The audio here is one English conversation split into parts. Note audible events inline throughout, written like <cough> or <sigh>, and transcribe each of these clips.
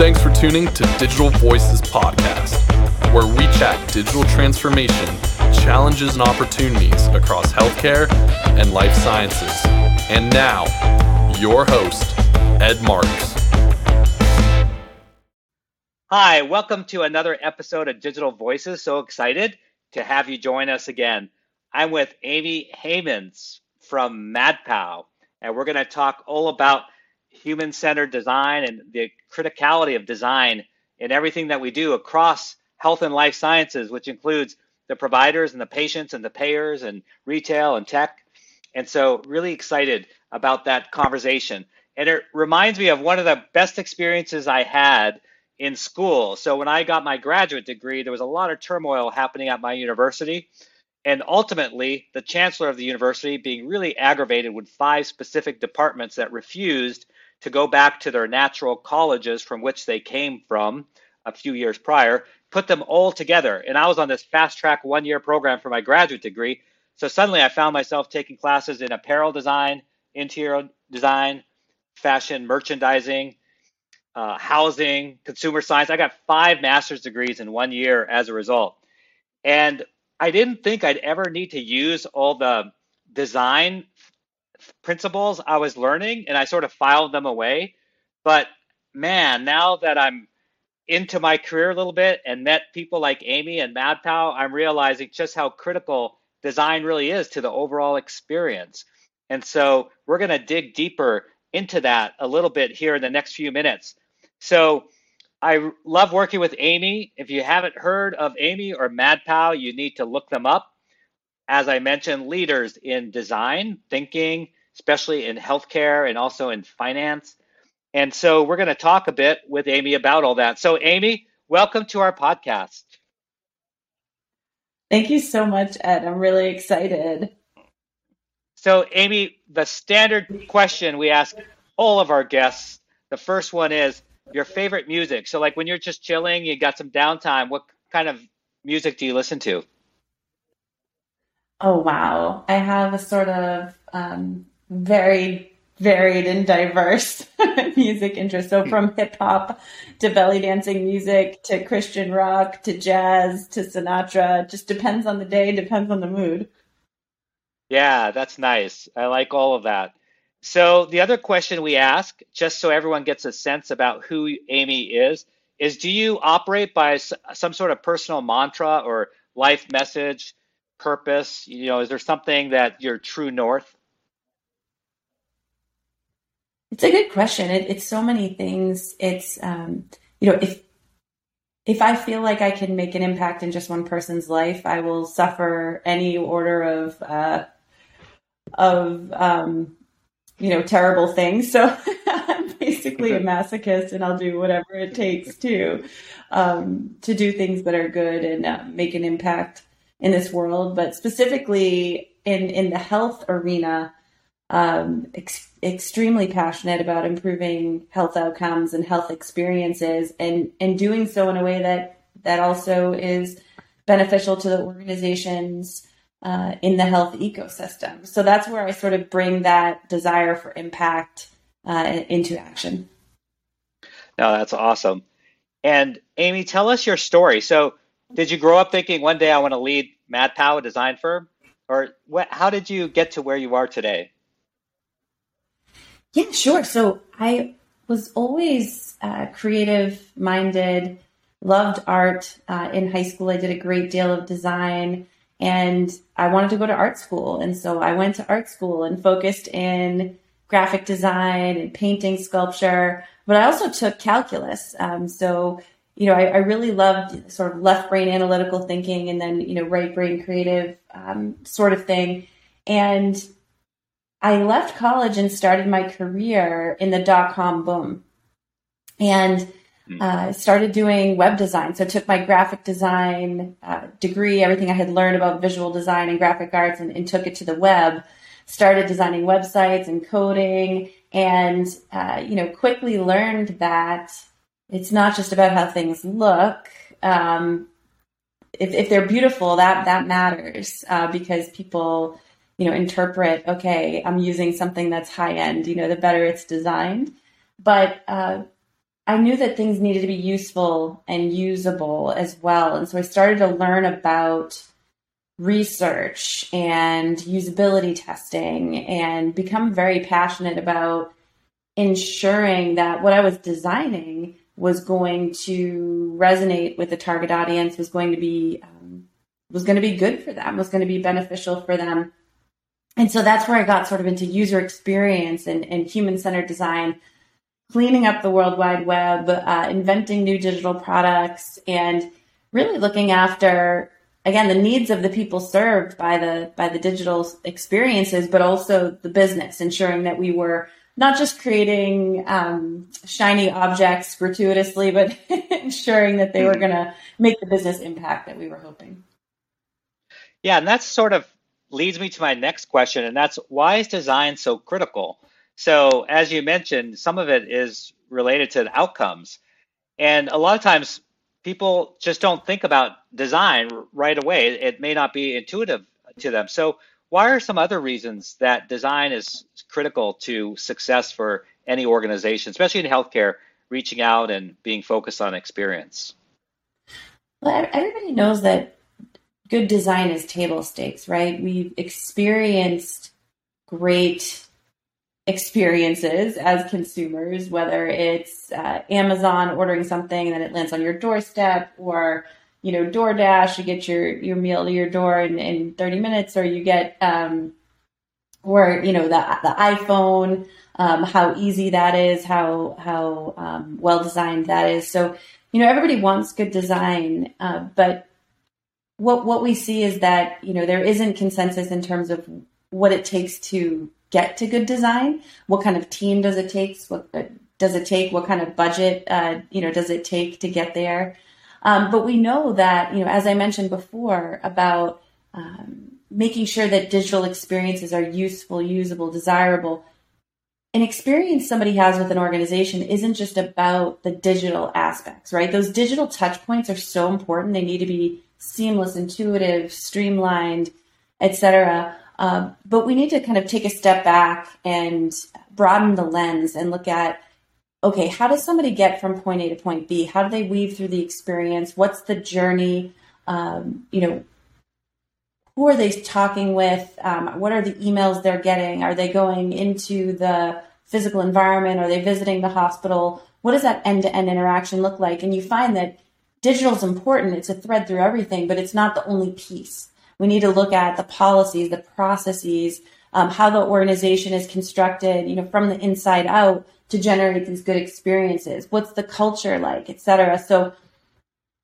Thanks for tuning to Digital Voices Podcast, where we chat digital transformation, challenges, and opportunities across healthcare and life sciences. And now, your host, Ed Marx. Hi, welcome to another episode of Digital Voices. So excited to have you join us again. I'm with Amy Heymann from MadPow, and we're going to talk all about human centered design and the criticality of design in everything that we do across health and life sciences, which includes the providers and the patients and the payers and retail and tech. And so, really excited about that conversation. And it reminds me of one of the best experiences I had in school. So, when I got my graduate degree, there was a lot of turmoil happening at my university. And ultimately, the chancellor of the university being really aggravated with five specific departments that refused to go back to their natural colleges from which they came from a few years prior, put them all together. And I was on this fast track one year program for my graduate degree. So suddenly I found myself taking classes in apparel design, interior design, fashion merchandising, uh, housing, consumer science. I got five master's degrees in one year as a result. And I didn't think I'd ever need to use all the design principles I was learning and I sort of filed them away. But man, now that I'm into my career a little bit and met people like Amy and MadPow, I'm realizing just how critical design really is to the overall experience. And so we're going to dig deeper into that a little bit here in the next few minutes. So I love working with Amy. If you haven't heard of Amy or MadPow, you need to look them up. As I mentioned, leaders in design, thinking, especially in healthcare and also in finance. And so we're going to talk a bit with Amy about all that. So, Amy, welcome to our podcast. Thank you so much, Ed. I'm really excited. So, Amy, the standard question we ask all of our guests the first one is your favorite music. So, like when you're just chilling, you got some downtime, what kind of music do you listen to? Oh, wow. I have a sort of um, very varied and diverse <laughs> music interest. So from hip hop to belly dancing music to Christian rock to jazz to Sinatra, just depends on the day, depends on the mood. Yeah, that's nice. I like all of that. So the other question we ask, just so everyone gets a sense about who Amy is, is do you operate by some sort of personal mantra or life message, purpose? You know, is there something that your true north? It's a good question. It, it's so many things. It's um, you know if if I feel like I can make an impact in just one person's life, I will suffer any order of uh, of um, you know terrible things. So <laughs> I'm basically a masochist, and I'll do whatever it takes to um, to do things that are good and uh, make an impact in this world. But specifically in in the health arena, um, ex- extremely passionate about improving health outcomes and health experiences and, and doing so in a way that, that also is beneficial to the organizations uh, in the health ecosystem. So that's where I sort of bring that desire for impact uh, into action. No, that's awesome. And Amy, tell us your story. So, did you grow up thinking one day I want to lead MadPow, a design firm, or what, how did you get to where you are today? Yeah, sure. So I was always uh, creative minded, loved art. Uh, in high school, I did a great deal of design and I wanted to go to art school. And so I went to art school and focused in graphic design and painting, sculpture, but I also took calculus. Um, so, you know, I, I, really loved sort of left brain analytical thinking and then, you know, right brain creative um, sort of thing. And I left college and started my career in the dot com boom and hmm. uh, started doing web design. So I took my graphic design uh, degree, everything I had learned about visual design and graphic arts, and, and, took it to the web. Started designing websites and coding, and uh, you know, quickly learned that it's not just about how things look. Um, if, if, they're beautiful, that that matters uh, because people you know, interpret, okay, I'm using something that's high end, you know, the better it's designed. But uh, I knew that things needed to be useful and usable as well. And so I started to learn about research and usability testing and become very passionate about ensuring that what I was designing was going to resonate with the target audience, was going to be um, was going to be good for them, was going to be beneficial for them. And so that's where I got sort of into user experience and, and human centered design, cleaning up the World Wide Web, uh, inventing new digital products, and really looking after again the needs of the people served by the by the digital experiences, but also the business, ensuring that we were not just creating um, shiny objects gratuitously, but <laughs> ensuring that they were mm-hmm. going to make the business impact that we were hoping. Yeah, and that sort of leads me to my next question, and that's why is design so critical? So, as you mentioned, some of it is related to the outcomes. And a lot of times people just don't think about design right away. It may not be intuitive to them. So, why are some other reasons that design is critical to success for any organization, especially in healthcare, reaching out and being focused on experience? Well, everybody knows that good design is table stakes, right? We've experienced great experiences as consumers, whether it's uh, Amazon ordering something and then it lands on your doorstep, or you know DoorDash, you get your your meal to your door in, in 30 minutes, or you get um, or you know the the iPhone, um, how easy that is, how how um, well designed that is. So you know everybody wants good design, uh, but what what we see is that you know there isn't consensus in terms of what it takes to get to good design. What kind of team does it take? What uh, does it take? What kind of budget uh, you know does it take to get there? Um, but we know that you know as I mentioned before about um, making sure that digital experiences are useful, usable, desirable. An experience somebody has with an organization isn't just about the digital aspects, right? Those digital touch points are so important. They need to be seamless, intuitive, streamlined, etc. Uh, but we need to kind of take a step back and broaden the lens and look at okay, how does somebody get from point A to point B? How do they weave through the experience? What's the journey? Um, you know, who are they talking with? Um, what are the emails they're getting? Are they going into the physical environment? Are they visiting the hospital? What does that end to end interaction look like? And you find that digital is important. It's a thread through everything, but it's not the only piece. We need to look at the policies, the processes, um, how the organization is constructed, you know, from the inside out to generate these good experiences. What's the culture like, et cetera. So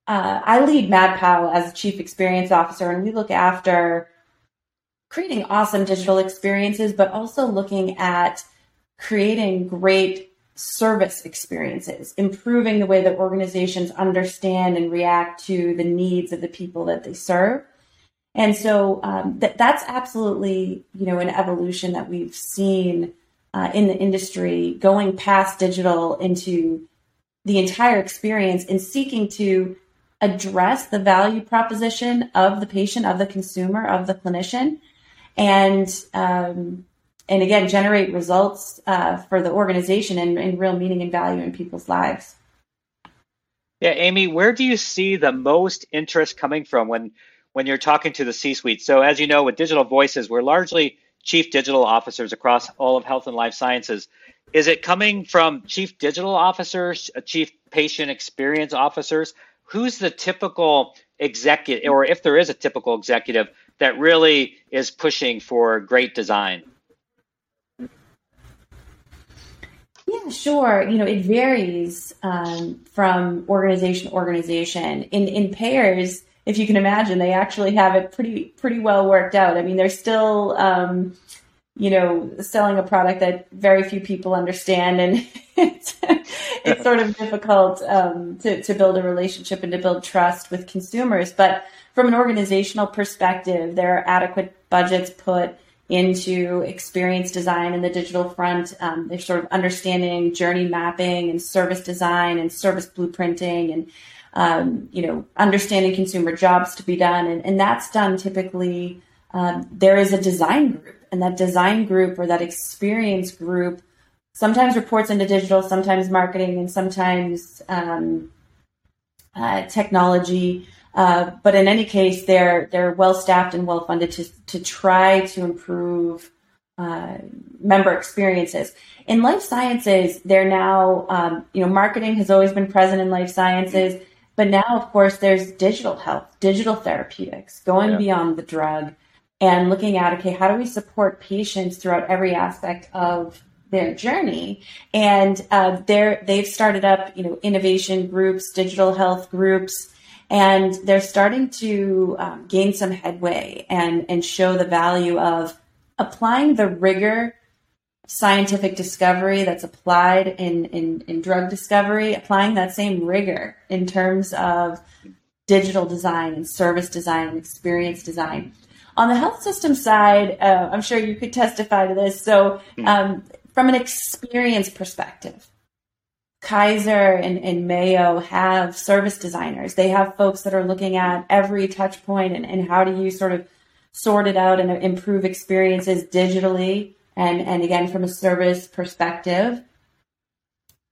uh, I lead MadPow as chief experience officer, and we look after creating awesome digital experiences, but also looking at creating great service experiences, improving the way that organizations understand and react to the needs of the people that they serve. And so um, that, that's absolutely, you know, an evolution that we've seen uh, in the industry, going past digital into the entire experience and seeking to address the value proposition of the patient, of the consumer, of the clinician, and um, and again generate results uh, for the organization and, and real meaning and value in people's lives. Yeah, Amy, where do you see the most interest coming from when when you're talking to the C-suite? So, as you know, with digital voices, we're largely chief digital officers across all of health and life sciences. Is it coming from chief digital officers, uh, chief patient experience officers? Who's the typical executive, or if there is a typical executive that really is pushing for great design? Yeah, sure. You know, it varies um, from organization to organization. In in payers, if you can imagine, they actually have it pretty pretty well worked out. I mean, they're still, um, you know, selling a product that very few people understand, and <laughs> it's, it's sort of difficult um, to to build a relationship and to build trust with consumers. But from an organizational perspective, there are adequate budgets put into experience design in the digital front. Um, they're sort of understanding journey mapping and service design and service blueprinting and um, you know understanding consumer jobs to be done, and, and that's done typically. Um, there is a design group, and that design group or that experience group sometimes reports into digital, sometimes marketing, and sometimes um, uh, technology. Uh, but in any case, they're they're well staffed and well funded to to try to improve uh, member experiences. In life sciences, they're now um, you know marketing has always been present in life sciences, but now of course there's digital health, digital therapeutics, going yeah. beyond the drug, and looking at okay, how do we support patients throughout every aspect of their journey and uh, they're they've started up you know innovation groups digital health groups and they're starting to um, gain some headway and and show the value of applying the rigor scientific discovery that's applied in, in, in drug discovery applying that same rigor in terms of digital design and service design and experience design on the health system side, uh, I'm sure you could testify to this. So, hmm. um, from an experience perspective, Kaiser and, and, Mayo have service designers. They have folks that are looking at every touch point and, and how do you sort of sort it out and improve experiences digitally and, and again from a service perspective.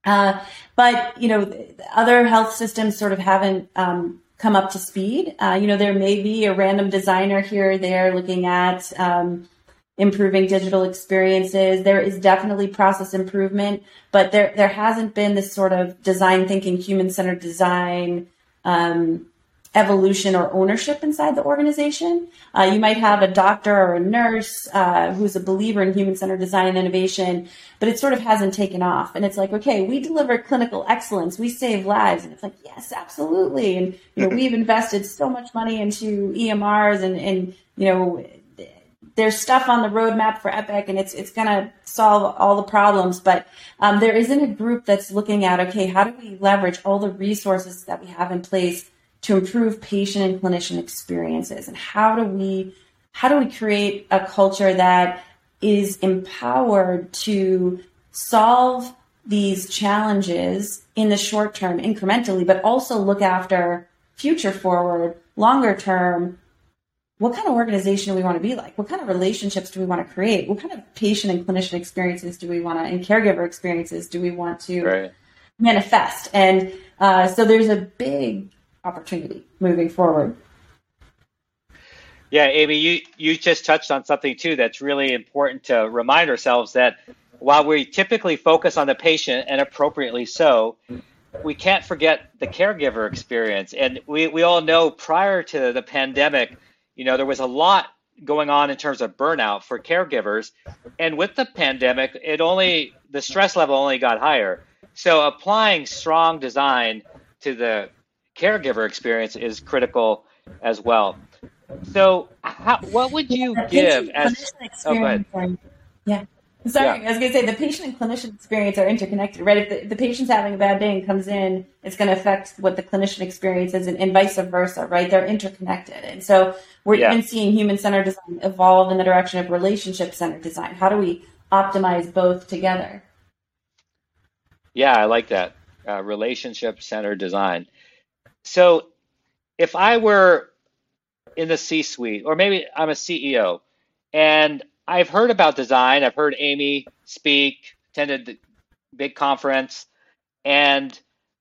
Uh, but you know, other health systems sort of haven't um, come up to speed. Uh, you know, there may be a random designer here or there looking at um, improving digital experiences. There is definitely process improvement, but there there hasn't been this sort of design thinking, human centered design um, evolution or ownership inside the organization. Uh, you might have a doctor or a nurse uh, who's a believer in human centered design and innovation, but it sort of hasn't taken off. And it's like, okay, we deliver clinical excellence, we save lives, and it's like, yes, absolutely. And you know, we've invested so much money into EMRs and and you know there's stuff on the roadmap for Epic and it's it's going to solve all the problems, but um, there isn't a group that's looking at okay, how do we leverage all the resources that we have in place to improve patient and clinician experiences, and how do we how do we create a culture that is empowered to solve these challenges in the short term incrementally, but also look after future forward, longer term what kind of organization do we want to be like? What kind of relationships do we want to create? What kind of patient and clinician experiences do we want to, and caregiver experiences do we want to right. manifest? And uh, so there's a big opportunity moving forward. Yeah, Amy, you, you just touched on something too that's really important to remind ourselves that while we typically focus on the patient and appropriately so, we can't forget the caregiver experience. And we, we all know prior to the pandemic, you know, there was a lot going on in terms of burnout for caregivers. And with the pandemic, it only, the stress level only got higher. So applying strong design to the caregiver experience is critical as well. So, how, what would you give as? Oh, go ahead. Yeah. Sorry, yeah. I was going to say the patient and clinician experience are interconnected, right? If the, the patient's having a bad day and comes in, it's going to affect what the clinician experiences and, and vice versa, right? They're interconnected. And so we're yeah. even seeing human centered design evolve in the direction of relationship centered design. How do we optimize both together? Yeah, I like that. Uh, relationship centered design. So if I were in the C suite, or maybe I'm a CEO, and I've heard about design. I've heard Amy speak, attended the big conference, and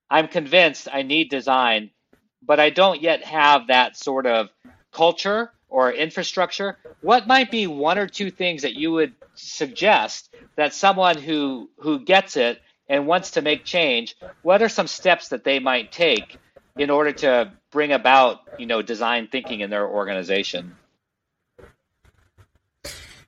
I'm convinced I need design, but I don't yet have that sort of culture or infrastructure. What might be one or two things that you would suggest that someone who who gets it and wants to make change, what are some steps that they might take in order to bring about, you know, design thinking in their organization?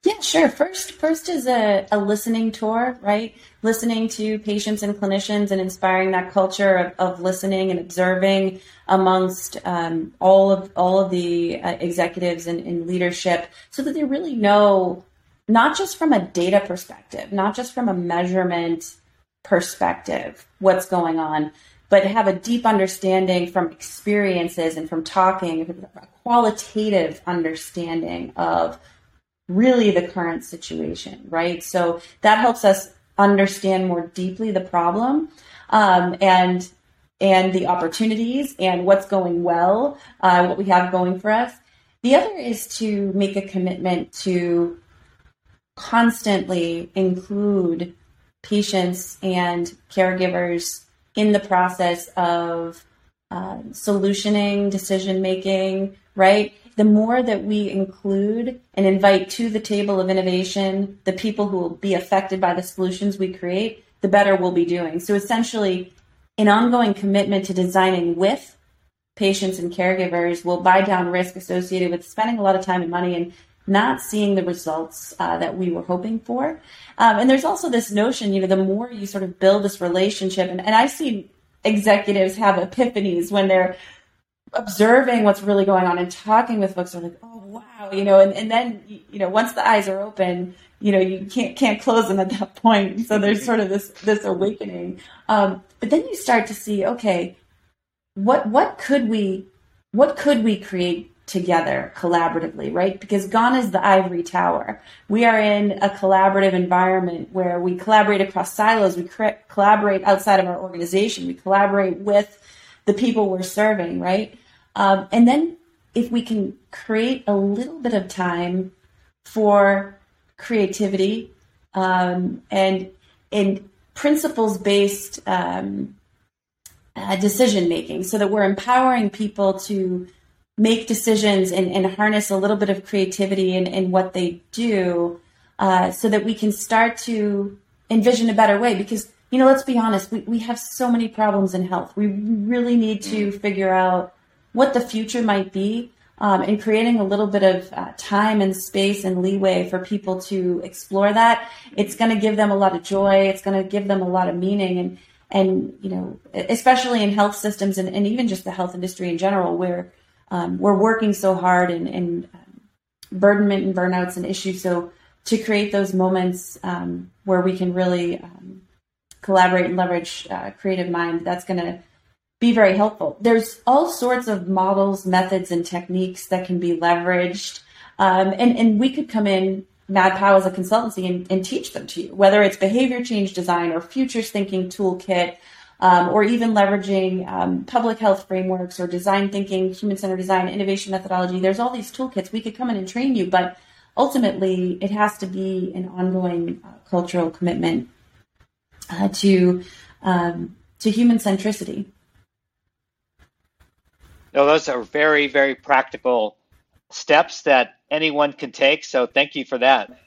Yeah, sure. First, first is a, a listening tour, right? Listening to patients and clinicians and inspiring that culture of, of listening and observing amongst um, all of all of the uh, executives and, and leadership, so that they really know not just from a data perspective, not just from a measurement perspective, what's going on, but have a deep understanding from experiences and from talking, a qualitative understanding of really the current situation, right? So that helps us understand more deeply the problem um, and and the opportunities and what's going well, uh, what we have going for us. The other is to make a commitment to constantly include patients and caregivers in the process of uh, solutioning, decision making, right? The more that we include and invite to the table of innovation the people who will be affected by the solutions we create, the better we'll be doing. So essentially, an ongoing commitment to designing with patients and caregivers will buy down risk associated with spending a lot of time and money and not seeing the results uh, that we were hoping for. Um, and there's also this notion, you know, the more you sort of build this relationship, and, and I see executives have epiphanies when they're observing what's really going on and talking with folks are like, oh wow, you know, and, and then you know, once the eyes are open, you know, you can't can't close them at that <laughs> point. So there's sort of this this awakening. Um, but then you start to see, okay, what what could we what could we create together collaboratively, right? Because gone is the ivory tower. We are in a collaborative environment where we collaborate across silos, we collaborate outside of our organization, we collaborate with the people we're serving, right? Um, and then if we can create a little bit of time for creativity um, and and principles based um, uh, decision making, so that we're empowering people to make decisions and, and harness a little bit of creativity in, in what they do, uh, so that we can start to envision a better way. Because you know, let's be honest, we, we have so many problems in health. We really need to figure out what the future might be um, and creating a little bit of uh, time and space and leeway for people to explore that. It's going to give them a lot of joy. It's going to give them a lot of meaning. And, and you know, especially in health systems and, and even just the health industry in general, where um, we're working so hard and, and um, burdenment and burnouts and issues. So to create those moments um, where we can really um, collaborate and leverage uh, creative mind, that's going to be very helpful. There's all sorts of models, methods, and techniques that can be leveraged. Um, and, and we could come in, MadPow as a consultancy, and, and, teach them to you, whether it's behavior change design or futures thinking toolkit, um, or even leveraging um, public health frameworks or design thinking, human centered design, innovation methodology. There's all these toolkits. We could come in and train you, but ultimately it has to be an ongoing uh, cultural commitment uh, to um, to human centricity. No, those are very, very practical steps that anyone can take. So thank you for that.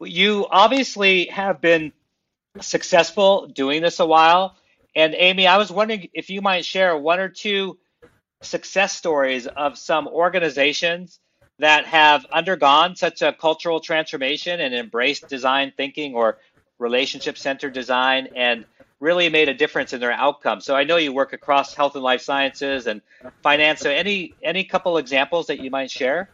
You obviously have been successful doing this a while. And Amy, I was wondering if you might share one or two success stories of some organizations that have undergone such a cultural transformation and embraced design thinking or relationship centered design and really made a difference in their outcome. So I know you work across health and life sciences and finance. So any any couple examples that you might share?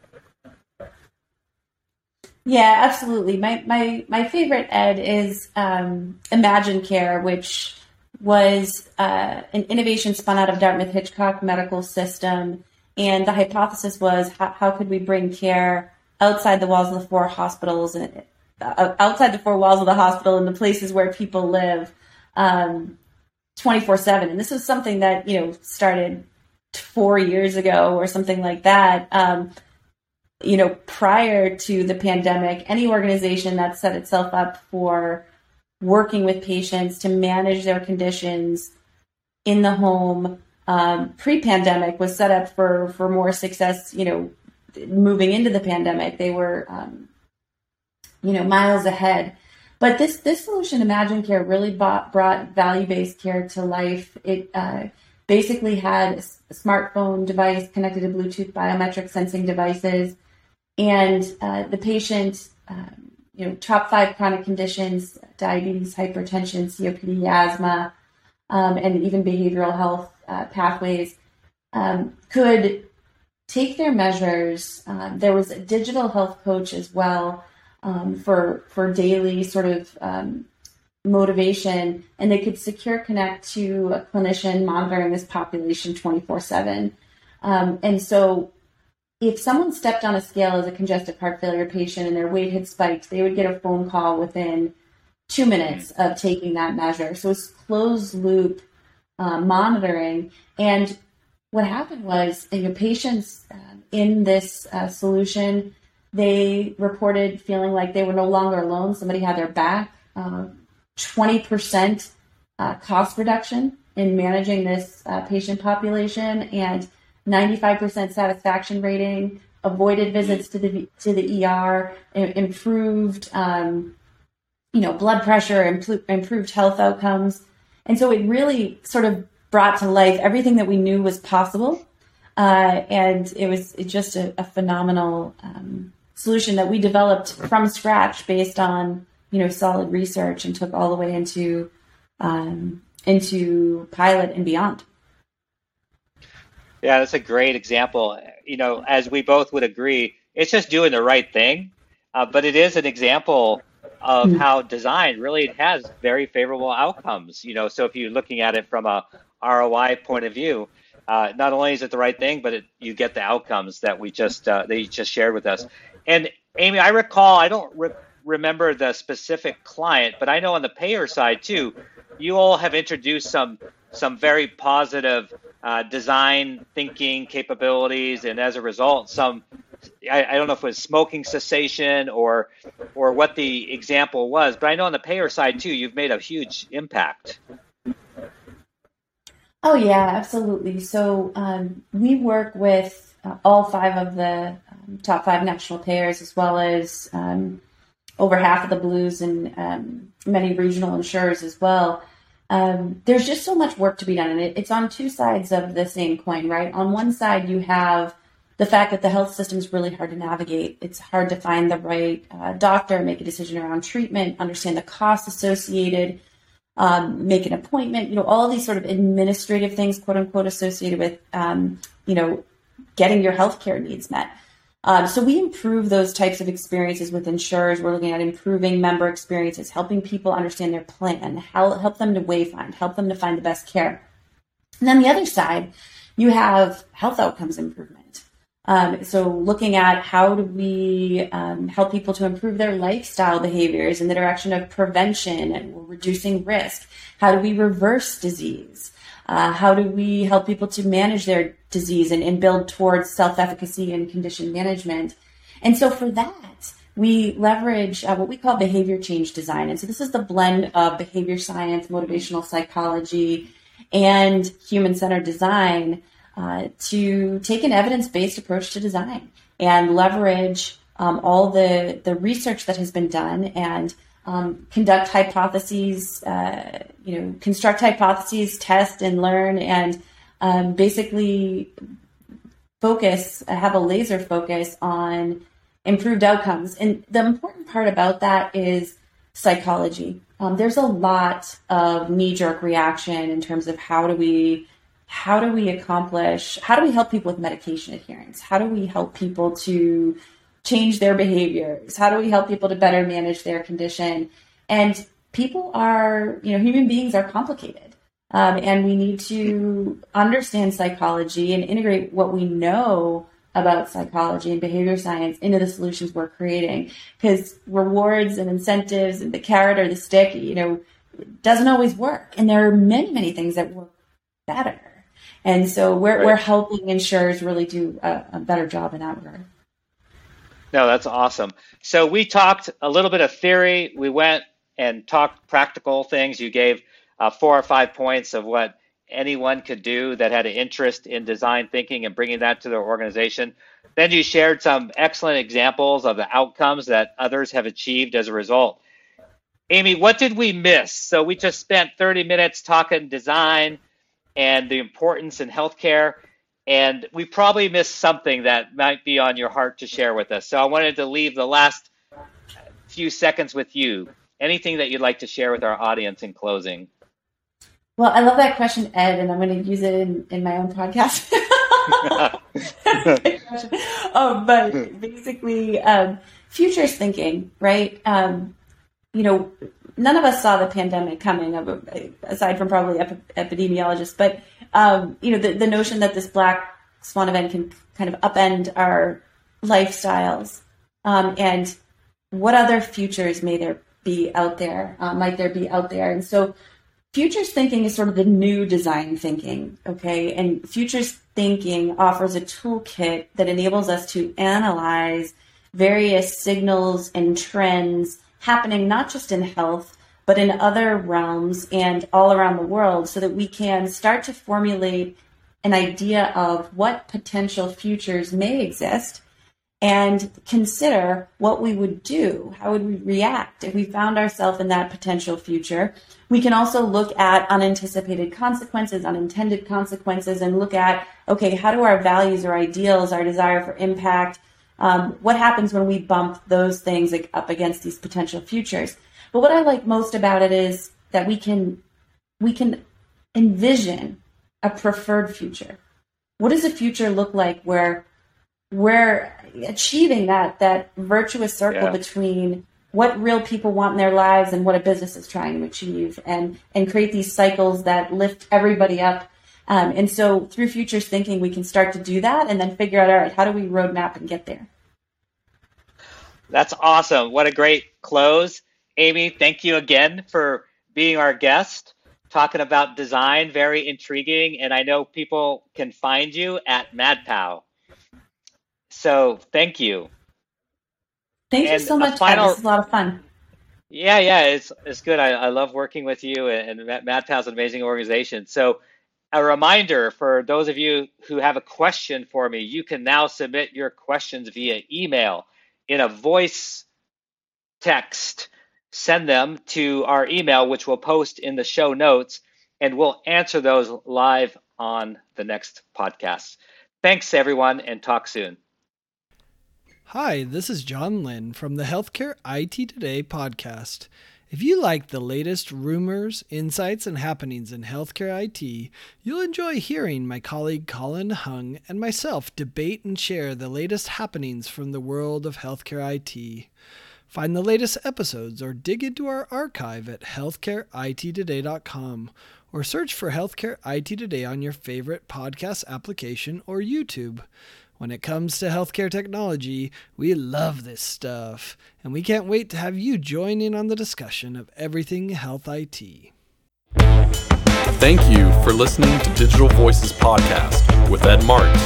Yeah, absolutely. My my my favorite ed is um, Imagine Care, which was uh, an innovation spun out of Dartmouth Hitchcock Medical System, and the hypothesis was how, how could we bring care outside the walls of the four hospitals and uh, outside the four walls of the hospital in the places where people live um, 24 7. And this was something that, you know, started four years ago or something like that. Um, you know, prior to the pandemic, any organization that set itself up for working with patients to manage their conditions in the home um, pre-pandemic was set up for for more success. You know, moving into the pandemic, they were um, you know miles ahead. But this this solution, Imagine Care, really bought, brought value based care to life. It uh, basically had a smartphone device connected to Bluetooth biometric sensing devices, and uh, the patient, um, you know, top five chronic conditions: diabetes, hypertension, COPD, asthma, um, and even behavioral health uh, pathways, um, could take their measures. Uh, there was a digital health coach as well um, for for daily sort of um, motivation, and they could secure connect to a clinician monitoring this population 24 um, 7. And so, if someone stepped on a scale as a congestive heart failure patient and their weight had spiked, they would get a phone call within two minutes of taking that measure. So it's closed loop uh, monitoring. And what happened was, you know, patients uh, in this uh, solution they reported feeling like they were no longer alone. Somebody had their back. Um, 20% uh, cost reduction in managing this uh, patient population and 95% satisfaction rating, avoided visits to the to the ER, improved um, you know blood pressure, improved health outcomes, and so it really sort of brought to life everything that we knew was possible, uh, and it was just a, a phenomenal um, solution that we developed from scratch based on you know solid research and took all the way into um, into pilot and beyond. Yeah, that's a great example. You know, as we both would agree, it's just doing the right thing, uh, but it is an example of mm-hmm. how design really has very favorable outcomes. You know, so if you're looking at it from a ROI point of view, uh, not only is it the right thing, but it, you get the outcomes that we just uh, that you just shared with us. And Amy, I recall I don't re- remember the specific client, but I know on the payer side too, you all have introduced some some very positive uh, design thinking capabilities, and as a result, some I, I, don't know if it was smoking cessation or or what the example was, but I know on the payer side too, you've made a huge impact. Oh yeah, absolutely. So um, we work with uh, all five of the um, top five national payers, as well as um, over half of the blues and um, many regional insurers as well um, there's just so much work to be done, and it, it's on two sides of the same coin, right? On one side, you have the fact that the health system is really hard to navigate. It's hard to find the right uh, doctor, make a decision around treatment, understand the costs associated, um, make an appointment. You know, all these sort of administrative things, quote unquote, associated with um, you know getting your healthcare needs met. Um, so we improve those types of experiences with insurers. We're looking at improving member experiences, helping people understand their plan, how, help them to wayfind, help them to find the best care. And then the other side, you have health outcomes improvement. Um, so looking at how do we um, help people to improve their lifestyle behaviors in the direction of prevention and reducing risk? How do we reverse disease? Uh, how do we help people to manage their disease and, and build towards self efficacy and condition management? And so for that, we leverage uh, what we call behavior change design. And so this is the blend of behavior science, motivational psychology, and human centered design uh, to take an evidence based approach to design and leverage um, all the, the research that has been done and um, conduct hypotheses, uh, you know, construct hypotheses, test and learn, and um, basically focus, have a laser focus on improved outcomes. And the important part about that is psychology. Um, there's a lot of knee-jerk reaction in terms of how do we how do we accomplish how do we help people with medication adherence how do we help people to change their behaviors? How do we help people to better manage their condition? And people are, you know, human beings are complicated. Um, and we need to understand psychology and integrate what we know about psychology and behavior science into the solutions we're creating. Because rewards and incentives and the carrot or the stick, you know, doesn't always work. And there are many, many things that work better. And so we're, right. we're helping insurers really do a, a better job in that regard. No, that's awesome. So we talked a little bit of theory. We went and talked practical things. You gave uh, four or five points of what anyone could do that had an interest in design thinking and bringing that to their organization. Then you shared some excellent examples of the outcomes that others have achieved as a result. Amy, what did we miss? So we just spent 30 minutes talking design and the importance in healthcare and we probably missed something that might be on your heart to share with us. So I wanted to leave the last few seconds with you. Anything that you'd like to share with our audience in closing? Well, I love that question, Ed, and I'm going to use it in, in my own podcast. <laughs> <laughs> um, but basically, um, futures thinking, right? Um, you know, none of us saw the pandemic coming, aside from probably ep- epidemiologists, but um, you know, the, the notion that this black swan event can kind of upend our lifestyles, um, and what other futures may there be out there? Uh, might there be out there? And so, futures thinking is sort of the new design thinking, okay? And futures thinking offers a toolkit that enables us to analyze various signals and trends happening not just in health but in other realms and all around the world so that we can start to formulate an idea of what potential futures may exist and consider what we would do. How would we react if we found ourselves in that potential future? We can also look at unanticipated consequences, unintended consequences, and look at, okay, how do our values or ideals, our desire for impact, um, what happens when we bump those things up against these potential futures? But what I like most about it is that we can we can envision a preferred future. What does a future look like where we're achieving that that virtuous circle yeah. between what real people want in their lives and what a business is trying to achieve and and create these cycles that lift everybody up um, and so through futures thinking we can start to do that and then figure out all right how do we roadmap and get there that's awesome what a great close amy thank you again for being our guest talking about design very intriguing and i know people can find you at madpow so thank you. Thank and you so much. Final, This is a lot of fun. Yeah, yeah, it's it's good. I, I love working with you, and, and MadPow's an amazing organization. So, a reminder for those of you who have a question for me, you can now submit your questions via email in a voice text. Send them to our email, which we'll post in the show notes, and we'll answer those live on the next podcast. Thanks, everyone, and talk soon. Hi, this is John Lynn from the Healthcare IT Today podcast. If you like the latest rumors, insights, and happenings in healthcare IT, you'll enjoy hearing my colleague Colin Hung and myself debate and share the latest happenings from the world of healthcare IT. Find the latest episodes or dig into our archive at healthcareittoday.com or search for Healthcare IT Today on your favorite podcast application or YouTube. When it comes to healthcare technology, we love this stuff, and we can't wait to have you join in on the discussion of everything health IT. Thank you for listening to Digital Voices Podcast with Ed Martin.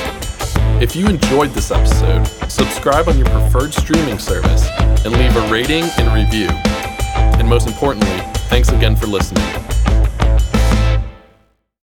If you enjoyed this episode, subscribe on your preferred streaming service and leave a rating and review. And most importantly, thanks again for listening.